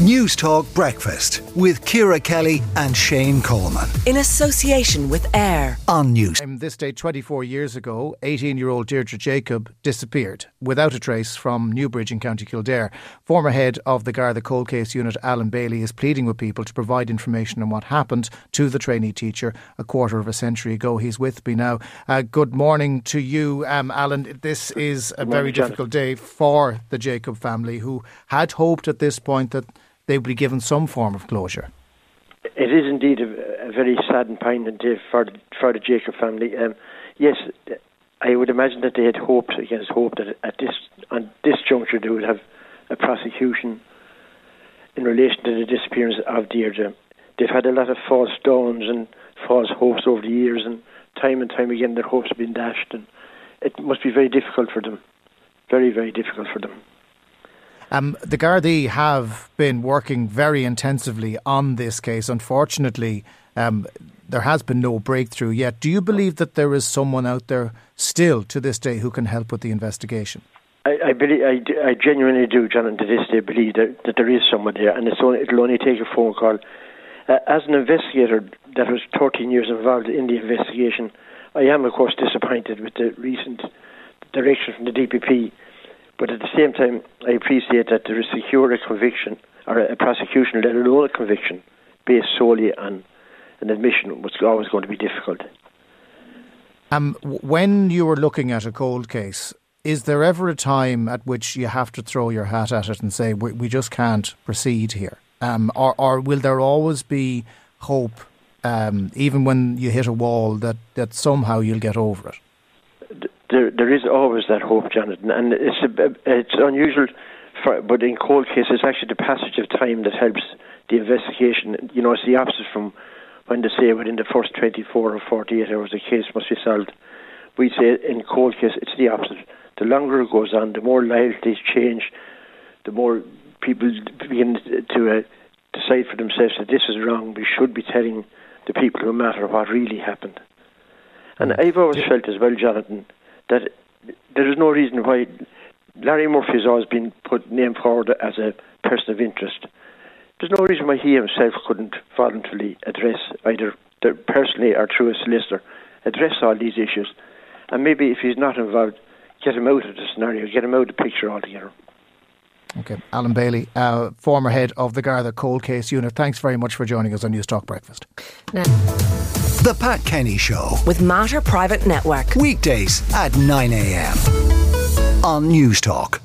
News Talk Breakfast with Ciara Kelly and Shane Coleman. In association with AIR on News. This day, 24 years ago, 18 year old Deirdre Jacob disappeared without a trace from Newbridge in County Kildare. Former head of the Garda Cold Case Unit, Alan Bailey, is pleading with people to provide information on what happened to the trainee teacher a quarter of a century ago. He's with me now. Uh, good morning to you, um, Alan. This is a very difficult day for the Jacob family who had hoped at this point that they would be given some form of closure. It is indeed a, a very sad and poignant day for the, for the Jacob family. Um, yes, I would imagine that they had hoped against hope that at this on this juncture they would have a prosecution in relation to the disappearance of Deirdre. They've had a lot of false dawns and false hopes over the years, and time and time again their hopes have been dashed, and it must be very difficult for them. Very, very difficult for them. Um, the Gardaí have been working very intensively on this case. Unfortunately, um, there has been no breakthrough yet. Do you believe that there is someone out there still to this day who can help with the investigation? I, I believe, I, I genuinely do, John, and to this day believe that, that there is someone there, and it's only, it'll only take a phone call. Uh, as an investigator that was 13 years involved in the investigation, I am, of course, disappointed with the recent direction from the DPP but at the same time, I appreciate that there is secure a conviction or a prosecution, let alone a conviction, based solely on an admission, was always going to be difficult. Um, when you were looking at a cold case, is there ever a time at which you have to throw your hat at it and say we, we just can't proceed here, um, or, or will there always be hope, um, even when you hit a wall, that, that somehow you'll get over it? There there is always that hope, Jonathan, and it's a, it's unusual. For, but in cold cases, it's actually the passage of time that helps the investigation. You know, it's the opposite from when they say within the first 24 or 48 hours the case must be solved. We say in cold case it's the opposite. The longer it goes on, the more loyalties change, the more people begin to uh, decide for themselves that this is wrong. We should be telling the people who matter what really happened. And I've always felt as well, Jonathan, that there is no reason why Larry Murphy has always been put named forward as a person of interest. There's no reason why he himself couldn't voluntarily address either personally or through a solicitor address all these issues, and maybe if he's not involved, get him out of the scenario, get him out of the picture altogether. Okay, Alan Bailey, uh, former head of the Garda Cold Case Unit. Thanks very much for joining us on News Talk Breakfast. Now. The Pat Kenny Show with Mater Private Network weekdays at 9 a.m. on News Talk.